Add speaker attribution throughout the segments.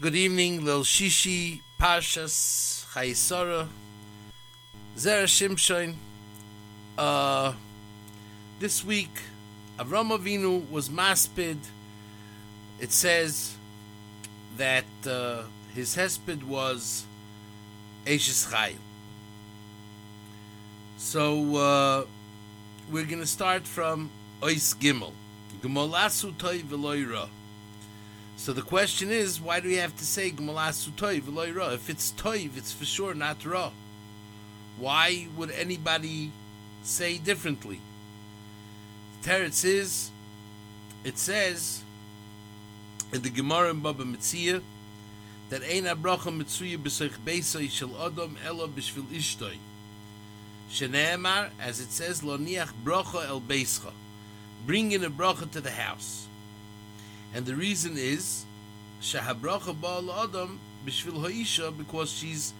Speaker 1: Good evening, Lil Shishi, Parshas, Chayei Sarah, Zera Shimshon. Uh, this week, Avram Avinu was maspid. It says that uh, his hesped was Eishes Chayil. So uh, we're going to start from Ois Gimel. Gemolasu toy v'loira. So the question is, why do we have to say Gemolasu toy v'loira? If it's toiv, it's for sure not ra. Why would anybody say differently? Teretz is, it says in the Gemara in Baba Metzia that ein abracha mitzuya b'soich beisay shel adam ela b'shvil ishtoi. Sheneemar, as it says, lo niach bracha el beischa. Bring in a bracha to the house. And the reason is, shahabracha ba'al adam b'shvil ha'isha, because she's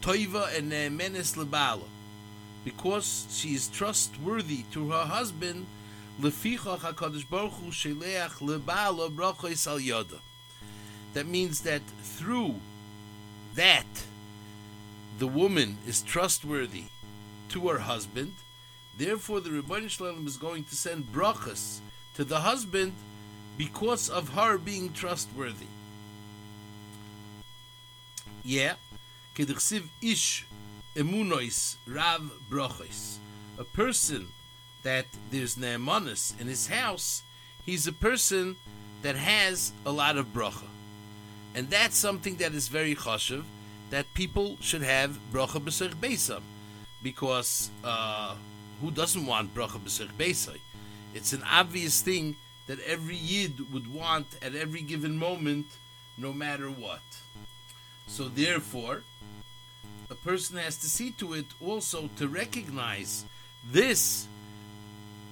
Speaker 1: toiva and ne'emenes lebala. Because she is trustworthy to her husband, lefichach HaKadosh Baruch Hu sheleach lebala bracha al yoda. That means that through that, the woman is trustworthy to her husband. Therefore, the Rebbeinu Shalom is going to send brachas to the husband because of her being trustworthy. Yeah, kedichsiv ish emunois rav brachos. A person that there's ne'emanis in his house, he's a person that has a lot of bracha. And that's something that is very chashiv, that people should have bracha b'sech beisam because uh, who doesn't want bracha b'sech beisai? It's an obvious thing that every yid would want at every given moment, no matter what. So therefore, a person has to see to it also to recognize this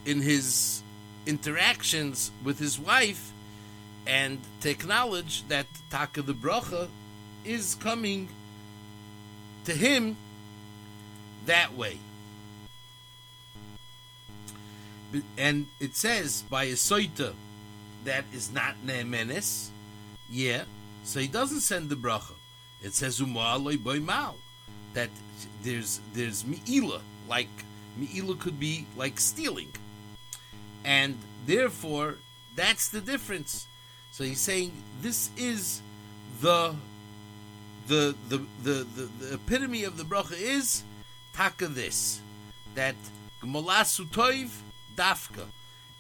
Speaker 1: in his interactions with his wife and to acknowledge that taka the bracha is coming to him that way. And it says by a soita that is not ne'emenes, yeah, so he doesn't send the bracha. It says umaloi boy mal that there's there's mi'ila like mi'ila could be like stealing, and therefore that's the difference. So he's saying this is the the the the, the, the epitome of the bracha is taka this that gmolasu toiv dafka,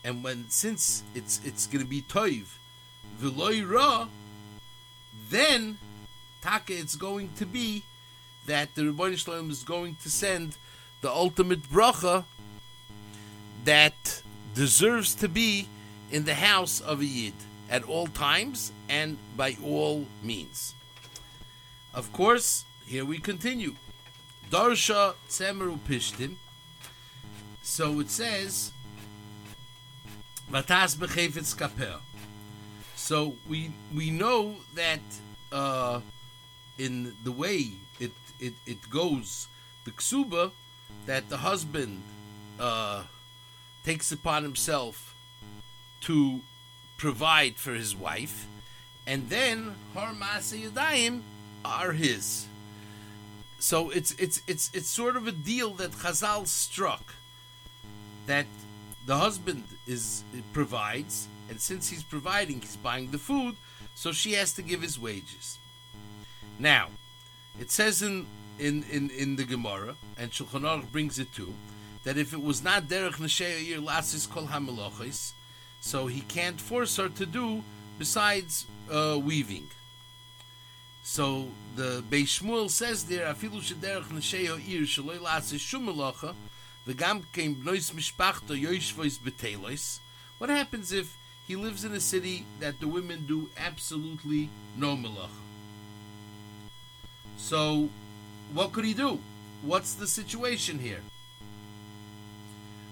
Speaker 1: and when since it's it's going to be toiv v'loy ra, then taka it's going to be that the Rebbeinu Shalom is going to send the ultimate bracha that deserves to be in the house of a yid at all times and by all means. Of course, here we continue. Darsha Tzemeru Pishtim. So it says, Matas Bechefetz Kapel. So we we know that uh, in the way it, it, it goes, the ksuba, that the husband uh, takes upon himself to provide for his wife, and then her masa yadayim are his. So it's it's it's it's sort of a deal that Chazal struck that the husband is provides, and since he's providing, he's buying the food, so she has to give his wages. Now, it says in in in, in the Gemara, and Shulchan Aruch brings it too, that if it was not derech nesheir lasis kol hamelachis, so he can't force her to do besides uh, weaving. So the Beis Shmuel says there, afilu shederech nesheyo ir lasis shum What happens if he lives in a city that the women do absolutely no melacha? So, what could he do? What's the situation here?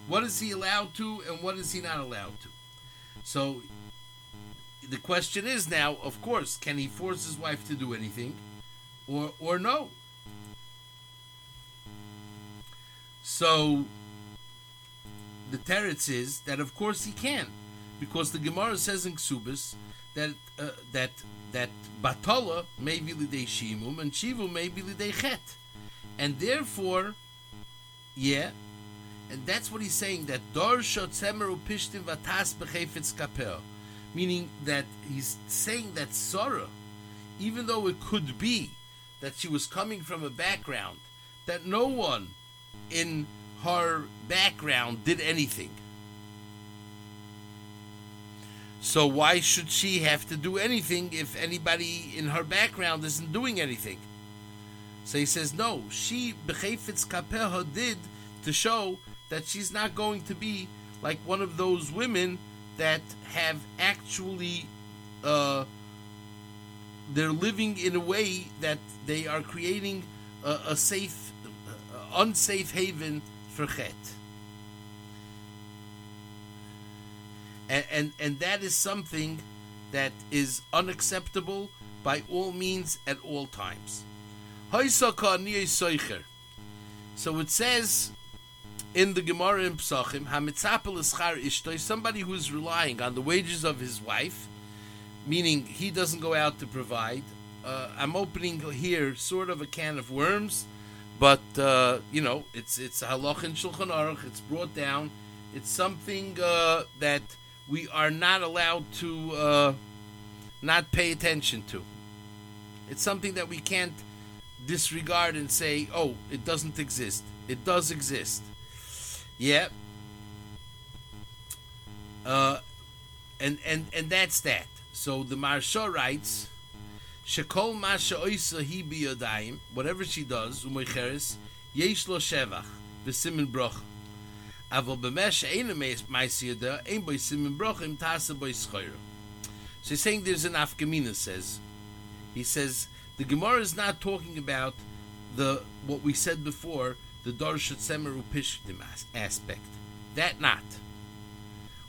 Speaker 1: What is he allowed to, and what is he not allowed to? So the question is now, of course, can he force his wife to do anything, or or no? So the teretz is that of course he can, because the Gemara says in Ksubis that uh, that that batola may be lidei shimum and shivu may be lidei chet, and therefore, yeah, and that's what he's saying that dor shotzemeru pishtim vatas bechefetz kapel, meaning that he's saying that Sarah, even though it could be that she was coming from a background that no one in her background did anything. So why should she have to do anything if anybody in her background isn't doing anything? So he says, no, she, Bechefetz Kapeha, did to show that she's not going to be like one of those women that have actually, uh, they're living in a way that they are creating a, a safe, unsafe haven for Chet. And, and, and that is something that is unacceptable by all means at all times. So it says in the Gemara in Psachim, Hamitzapel Ischar Ishtoi, somebody who is relying on the wages of his wife, meaning he doesn't go out to provide. Uh, I'm opening here sort of a can of worms, but uh, you know it's it's halach in Shulchan Aruch. It's brought down. It's something uh, that we are not allowed to uh, not pay attention to. It's something that we can't disregard and say, "Oh, it doesn't exist." It does exist. Yeah. Uh, and and and that's that. So the Maharsha writes, "Shekol masha oisa hi biyadayim." Whatever she does, umoicheres yesh lo shevach v'simin broch. Aval b'mesh ein ma'isiyada ein boy simin brochim tasa boy schoyer. So he's saying there's an afkamina says. He says the Gemara is not talking about the what we said before, the Darshat Semeru Pishtim aspect. That not.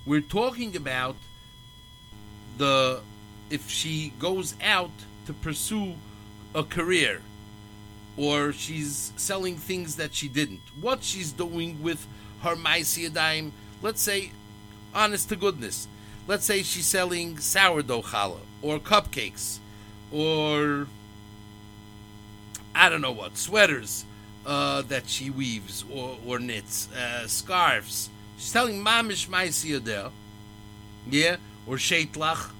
Speaker 1: We're talking about the if she goes out to pursue a career or she's selling things that she didn't. What she's doing with her Maisiyadayim, let's say, honest to goodness, let's say she's selling sourdough challah or cupcakes or I don't know what, sweaters uh, that she weaves or, or knits, uh, scarves. She's selling mamish Maisiyadeh, yeah, or sheitlach.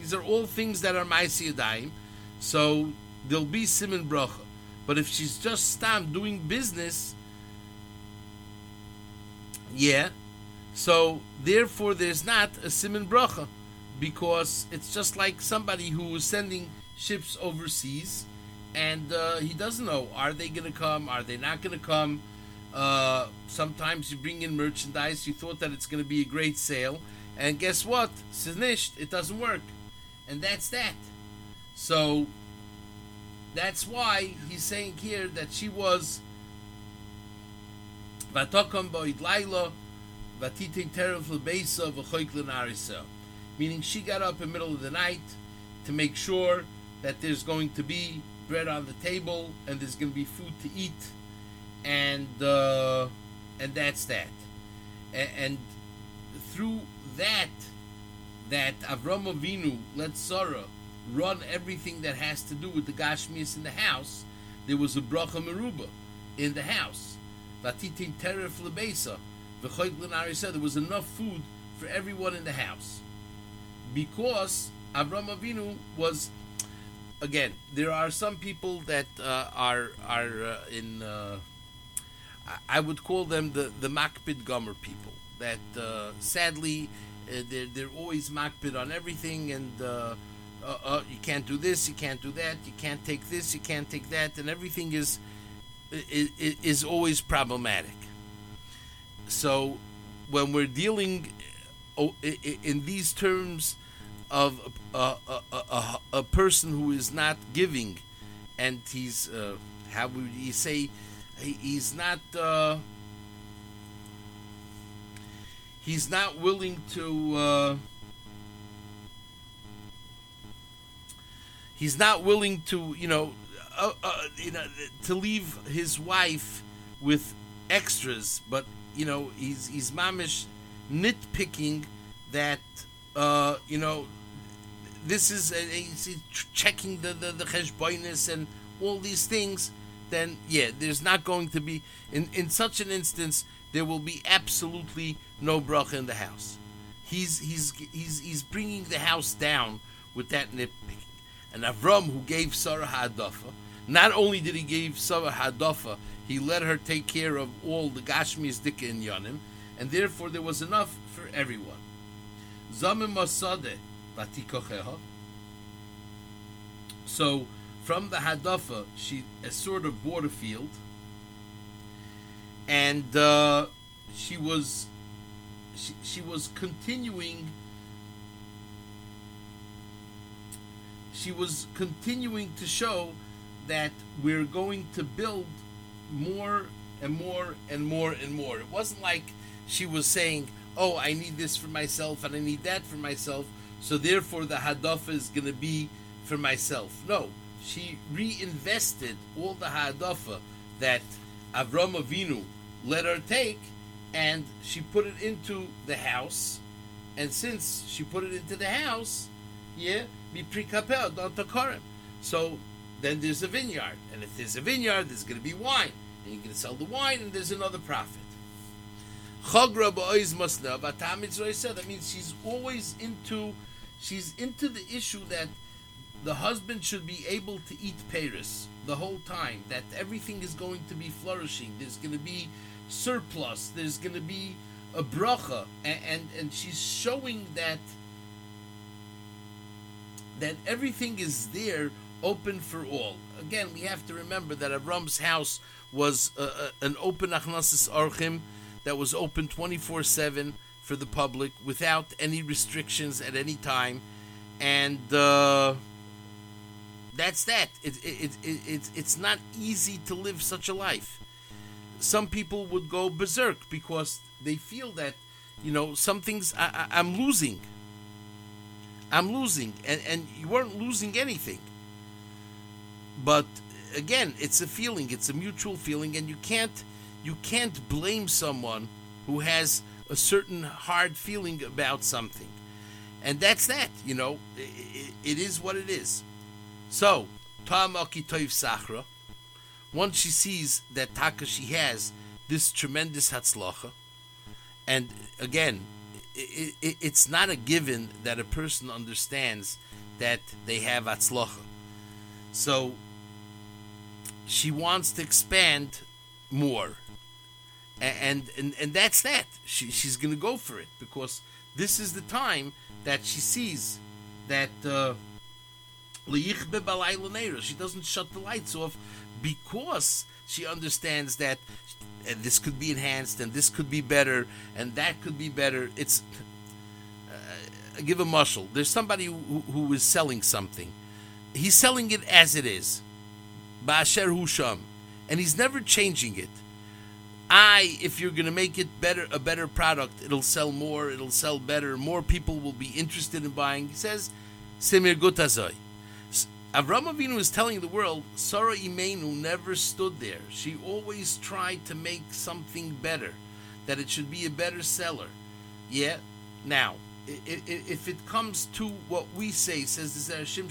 Speaker 1: These are all things that are Maisiyadayim. So there'll be Simon Bracha. But if she's just stam doing business, yeah. So therefore, there's not a simon bracha because it's just like somebody who is sending ships overseas, and uh, he doesn't know are they going to come, are they not going to come. Uh, sometimes you bring in merchandise, you thought that it's going to be a great sale, and guess what? It doesn't work, and that's that. So that's why he's saying here that she was Vatokam boid laila, vatitin terev lebeisa v'choiklin. Meaning she got up in the middle of the night to make sure that there's going to be bread on the table and there's going to be food to eat, and uh, and that's that. And, and through that, that Avram Avinu let Sarah run everything that has to do with the Gashmias in the house. There was a bracha meruba in the house Vatitin teref lebesa. V'choit said there was enough food for everyone in the house. Because Avram Avinu was, again, there are some people that uh, are are uh, in, uh, I would call them the the makpid people. That uh, sadly, uh, they're they're always makpid on everything, and uh, you can't do this, you can't do that, you can't take this, you can't take that, and everything is is always problematic. So when we're dealing oh, in these terms of a, a, a, a person who is not giving and he's uh, how would you say he's not uh, he's not willing to uh, he's not willing to you know uh, uh, you know, to leave his wife with extras, but you know, he's he's mamish nitpicking that uh, you know this is uh, checking the the, the and all these things, then yeah, there's not going to be in in such an instance there will be absolutely no bracha in the house. He's he's he's he's bringing the house down with that nitpicking. And Avram, who gave Sarah Hadafa, not only did he give Sarah Hadafa, he let her take care of all the Gashmi's Dika and Yanim, and therefore there was enough for everyone. Zamim Masade. So from the Hadafa, she a sort of a field, and uh, she was she, she was continuing she was continuing to show that we're going to build more and more and more and more. It wasn't like she was saying, "Oh, I need this for myself and I need that for myself, so therefore the hadafa is going to be for myself." No, she reinvested all the hadafa that Avram Avinu let her take, and she put it into the house. And since she put it into the house, yeah, be don't takorim. So then there's a vineyard, and if there's a vineyard, there's going to be wine, and you're going to sell the wine, and there's another profit. Chagra ba'oiz masna said that means she's always into, she's into the issue that the husband should be able to eat Paris the whole time. That everything is going to be flourishing. There's going to be surplus. There's going to be a bracha, and, and and she's showing that that everything is there open for all. Again, we have to remember that Avram's house was uh, uh, an open achnasis archim that was open 24/7 for the public without any restrictions at any time, and uh, that's that. It, it, it, it, it's not easy to live such a life. Some people would go berserk because they feel that, you know, some things I, I, I'm losing. I'm losing, and, and you weren't losing anything. But again, it's a feeling, it's a mutual feeling, and you can't you can't blame someone who has a certain hard feeling about something. And that's that, you know, it, it is what it is. So, Ta'amaki Toiv Sachra, once she sees that Taka she has this tremendous Hatzlacha, and again, it, it, it's not a given that a person understands that they have atzlocha. So she wants to expand more, and and and that's that. She she's going to go for it because this is the time that she sees that. Uh, she doesn't shut the lights off because she understands that this could be enhanced and this could be better and that could be better. It's uh, give a muscle. There's somebody who, who is selling something. He's selling it as it is. Ba'asher husham. And he's never changing it. I, if you're going to make it better, a better product, it'll sell more, it'll sell better, more people will be interested in buying. He says, Semir Gutazoy. Avram Avinu is telling the world, Sarah Imenu never stood there. She always tried to make something better, that it should be a better seller. Yeah. Now, if it comes to what we say, says the Hashem,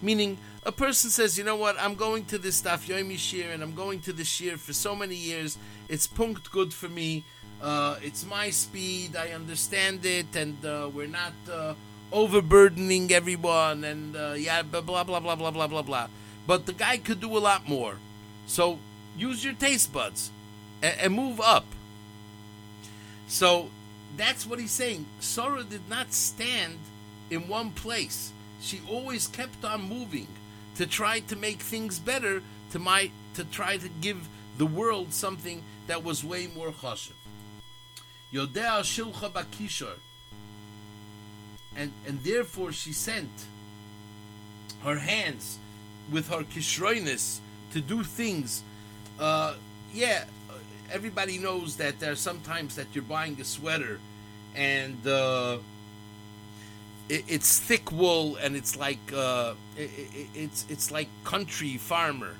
Speaker 1: meaning a person says, you know what, I'm going to this Daf Yomi Shir and I'm going to this Shir for so many years. It's punkt good for me. Uh, it's my speed. I understand it, and uh, we're not. Uh, overburdening everyone and uh, yeah, blah, blah, blah, blah, blah, blah, blah, blah. But the guy could do a lot more. So use your taste buds and, and move up. So that's what he's saying. Sarah did not stand in one place. She always kept on moving to try to make things better, to my to try to give the world something that was way more chashiv. Yodea shilcha bakishar and and therefore she sent her hands with her kishroinus to do things. Uh, yeah, everybody knows that there are sometimes that you're buying a sweater and uh, it, it's thick wool and it's like uh, it, it, it's it's like country farmer.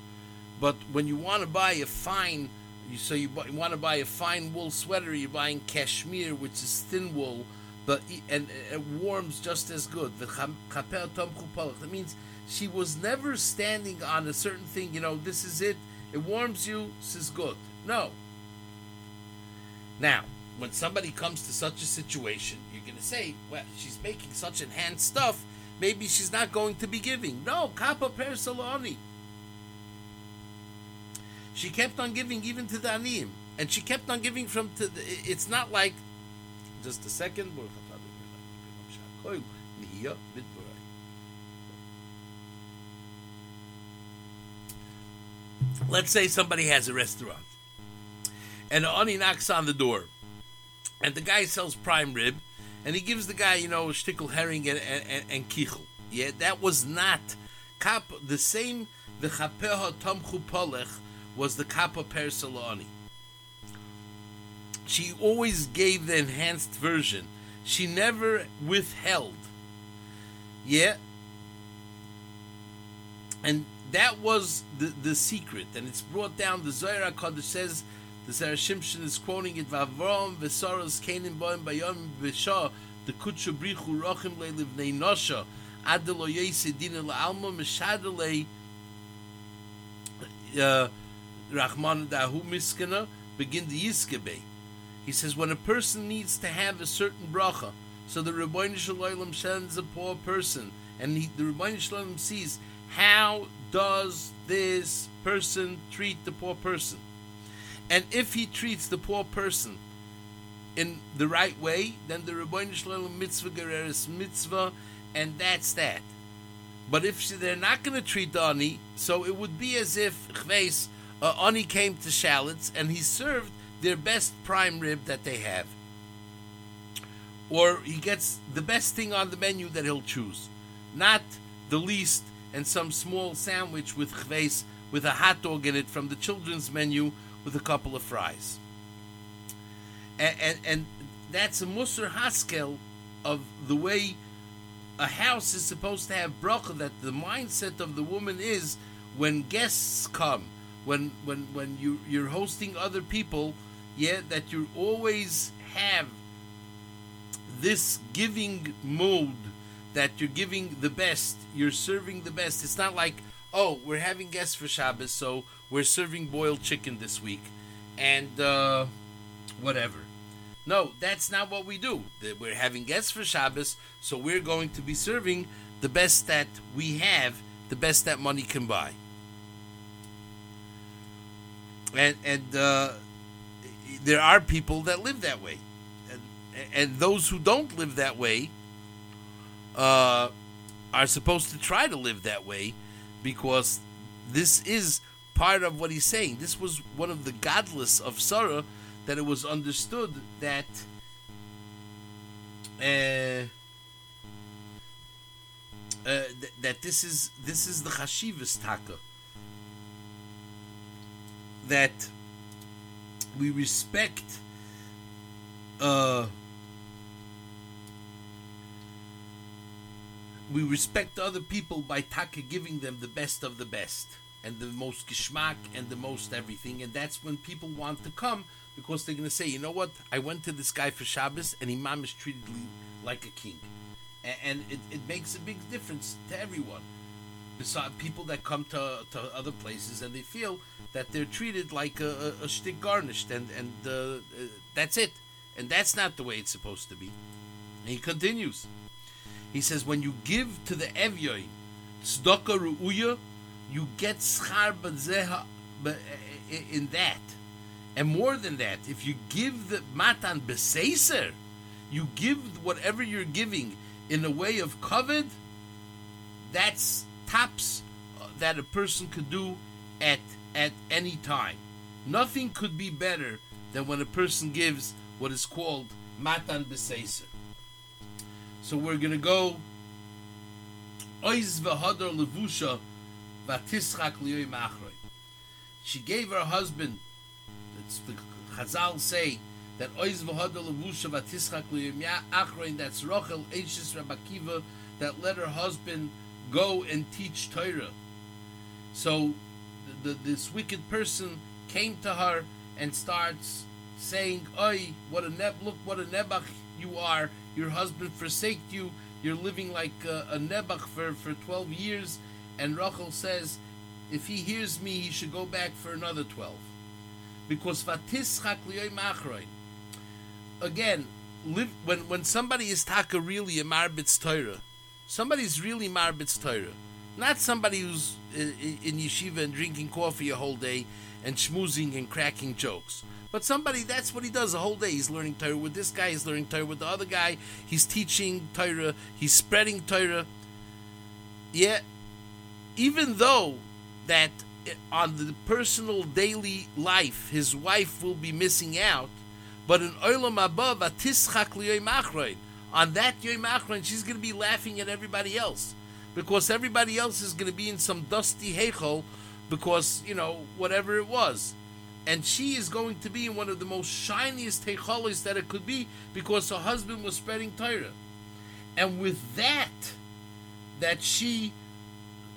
Speaker 1: But when you want to buy a fine, so you, you want to buy a fine wool sweater, you're buying cashmere, which is thin wool but and uh, it warms just as good. That means she was never standing on a certain thing. You know, this is it. It warms you. This is good. No. Now, when somebody comes to such a situation, you're to say, well, she's making such enhanced stuff. Maybe she's not going to be giving. No, kappa per saloni. She kept on giving even to the aniyim, and she kept on giving from to. The, it's not like just a second. Let's say somebody has a restaurant, and Ani knocks on the door, and the guy sells prime rib, and he gives the guy, you know, shtickle herring and, and, and kichel. Yeah, that was not kap. The same the chapeha tamchu polech was the kappa persalani. She always gave the enhanced version. She never withheld. Yeah. And that was the, the secret. And it's brought down, the Zohar HaKadosh says, the Zera Shimshon is quoting it, Vavrom v'soros kenim boim bayom v'shah, the kutsha brichu rochim le livnei nosha, ad lo yese din alma mishadale, uh, Rahman dahu miskana, begin the yiskebe. He says when a person needs to have a certain bracha, so the Rebbeinu Shalom sends a poor person, and he, the Rebbeinu Shalom sees how does this person treat the poor person, and if he treats the poor person in the right way, then the Rebbeinu Shalom mitzvah gereres mitzvah, and that's that. But if they're not going to treat the ani, so it would be as if chveis, uh, ani came to shallots and he served their best prime rib that they have. Or he gets the best thing on the menu that he'll choose, not the least and some small sandwich with chves with a hot dog in it from the children's menu with a couple of fries. And, and, and that's a Musar Haskel of the way a house is supposed to have bracha, that the mindset of the woman is when guests come, when when when you you're hosting other people, yeah, that you always have this giving mode that you're giving the best, you're serving the best. It's not like, oh, we're having guests for Shabbos, so we're serving boiled chicken this week, and uh, whatever. No, that's not what we do. We're having guests for Shabbos, so we're going to be serving the best that we have, the best that money can buy. And and uh, there are people that live that way, and, and those who don't live that way uh, are supposed to try to live that way, because this is part of what he's saying. This was one of the godless of Sarah that it was understood that. Uh, uh, th- that this is this is the chashivas taka that we respect uh, we respect other people by taka giving them the best of the best and the most geschmack and the most everything. And that's when people want to come because they're going to say you know what? I went to this guy for shabbos and imam is treated like a king. And it, it makes a big difference to everyone besides people that come to, to other places and they feel that they're treated like a, a, a garnished and and uh, uh, that's it. And that's not the way it's supposed to be. And he continues. He says when you give to the evyoy tzedakah ru'uya you get schar in that. And more than that if you give the matan beseser you give whatever you're giving in a way of covet that's tops that a person could do at at any time. Nothing could be better than when a person gives what is called matan b'seiser. So we're to go oiz v'hadar levusha v'tischak liyoy machroi. She gave her husband, it's the Chazal say, that oiz v'hadar levusha v'tischak liyoy machroi, that's Rochel Eishis Rabbi Akiva, that let her husband go and teach Torah. So the, this wicked person came to her and starts saying, "Oi, what a neb! Look what a nebach you are! your husband forsaked you, you're living like a, a Nebuch for, for 12 years, and Rachel says, if he hears me, he should go back for another 12. Because vatischak machroi. Again, live, when, when somebody is taka really a marbitz Torah, somebody's really marbitz Torah, not somebody who's in, yeshiva and drinking coffee a whole day and schmoozing and cracking jokes. But somebody, that's what he does the whole day. He's learning Torah with this guy, he's learning Torah with the other guy, he's teaching Torah, he's spreading Torah. Yet, even though that eh, on the personal daily life, his wife will be missing out, but in Olam machroin. On that Yom Achron, she's going to be laughing at everybody else because everybody else is going to be in some dusty heichel because you know whatever it was and she is going to be in one of the most shiniest techolis that it could be because her husband was spreading Torah. And with that, that she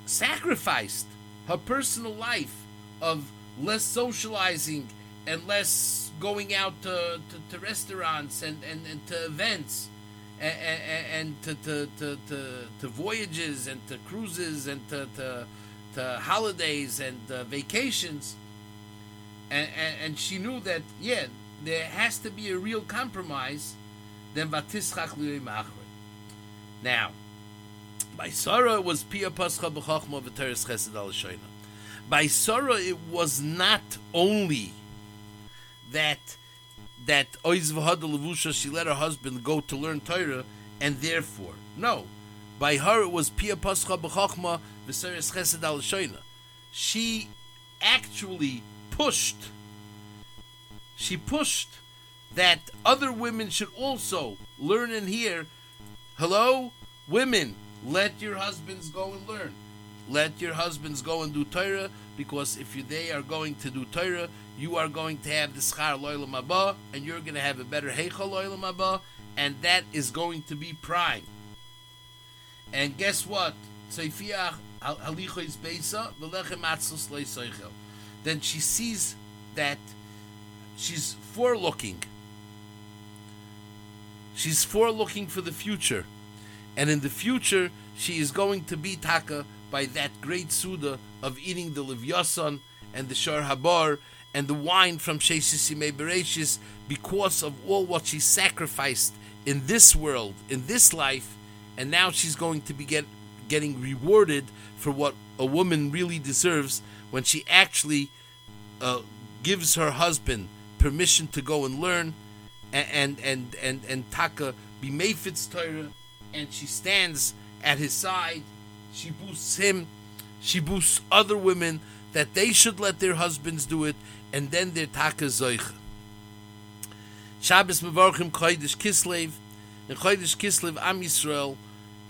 Speaker 1: sacrificed her personal life of less socializing and less going out to, to, to restaurants and, and, and to events and, and, and to, to, to, to, voyages and to cruises and to, to, to holidays and uh, vacations. And, and, and she knew that yeah there has to be a real compromise then vatischach now by Sarah was pia pascha b'chachma v'teres chesed al by Sarah it was not only that that oiz levusha she let her husband go to learn Torah and therefore no by her it was pia pascha b'chachma v'teres chesed al shayna she actually pushed, she pushed that other women should also learn and hear. Hello, women, let your husbands go and learn. Let your husbands go and do Torah, because if you, they are going to do Torah, you are going to have the schar loylam haba, and you're going to have a better heichal loylam haba, and that is going to be prime. And guess what? Then she sees that she's forelooking. She's forelooking for the future. And in the future, she is going to be taka by that great Suda of eating the Livyasan and the Shar Habar and the wine from Sheshisime Bereshis because of all what she sacrificed in this world, in this life, and now she's going to be get, getting rewarded for what a woman really deserves when she actually uh, gives her husband permission to go and learn, and and and and, and Taka be Mayfitz Torah, and she stands at his side. She boosts him. She boosts other women that they should let their husbands do it, and then their Taka Zoich. Shabbos Mevorchim Chodesh Kislev. And Chodesh Kislev Am Yisrael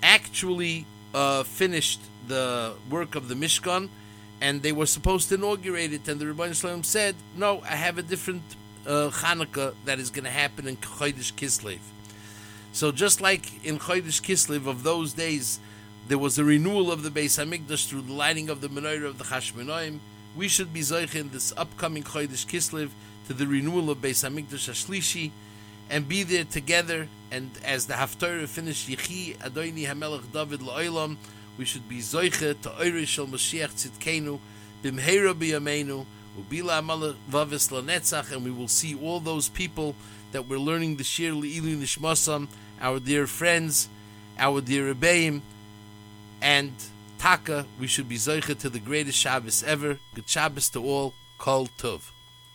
Speaker 1: actually uh, finished the work of the Mishkan and they were supposed to inaugurate it, and the Rebbeinu Shalom said, "No, I have a different uh, Hanukkah that is going to happen in Chodesh Kislev." So just like in Chodesh Kislev of those days, there was a renewal of the Beis Hamikdash through the lighting of the menorah of the Chashmonaim. We should be zoich in this upcoming Chodesh Kislev to the renewal of Beis Hamikdash Ashlishi, and be there together. And as the Haftarah finished, Yichi Adoni Hamelach David La'olam we should be zoiche to eirish shel Mashiach tzidkenu bimheira biyamenu ubila amal vavis lanetzach and we will see all those people that we're learning the shir li'ilu nishmasam our dear friends our dear Rebbeim and Taka we should be zoiche to the greatest Shabbos ever. Good Shabbos to all. Kol Tov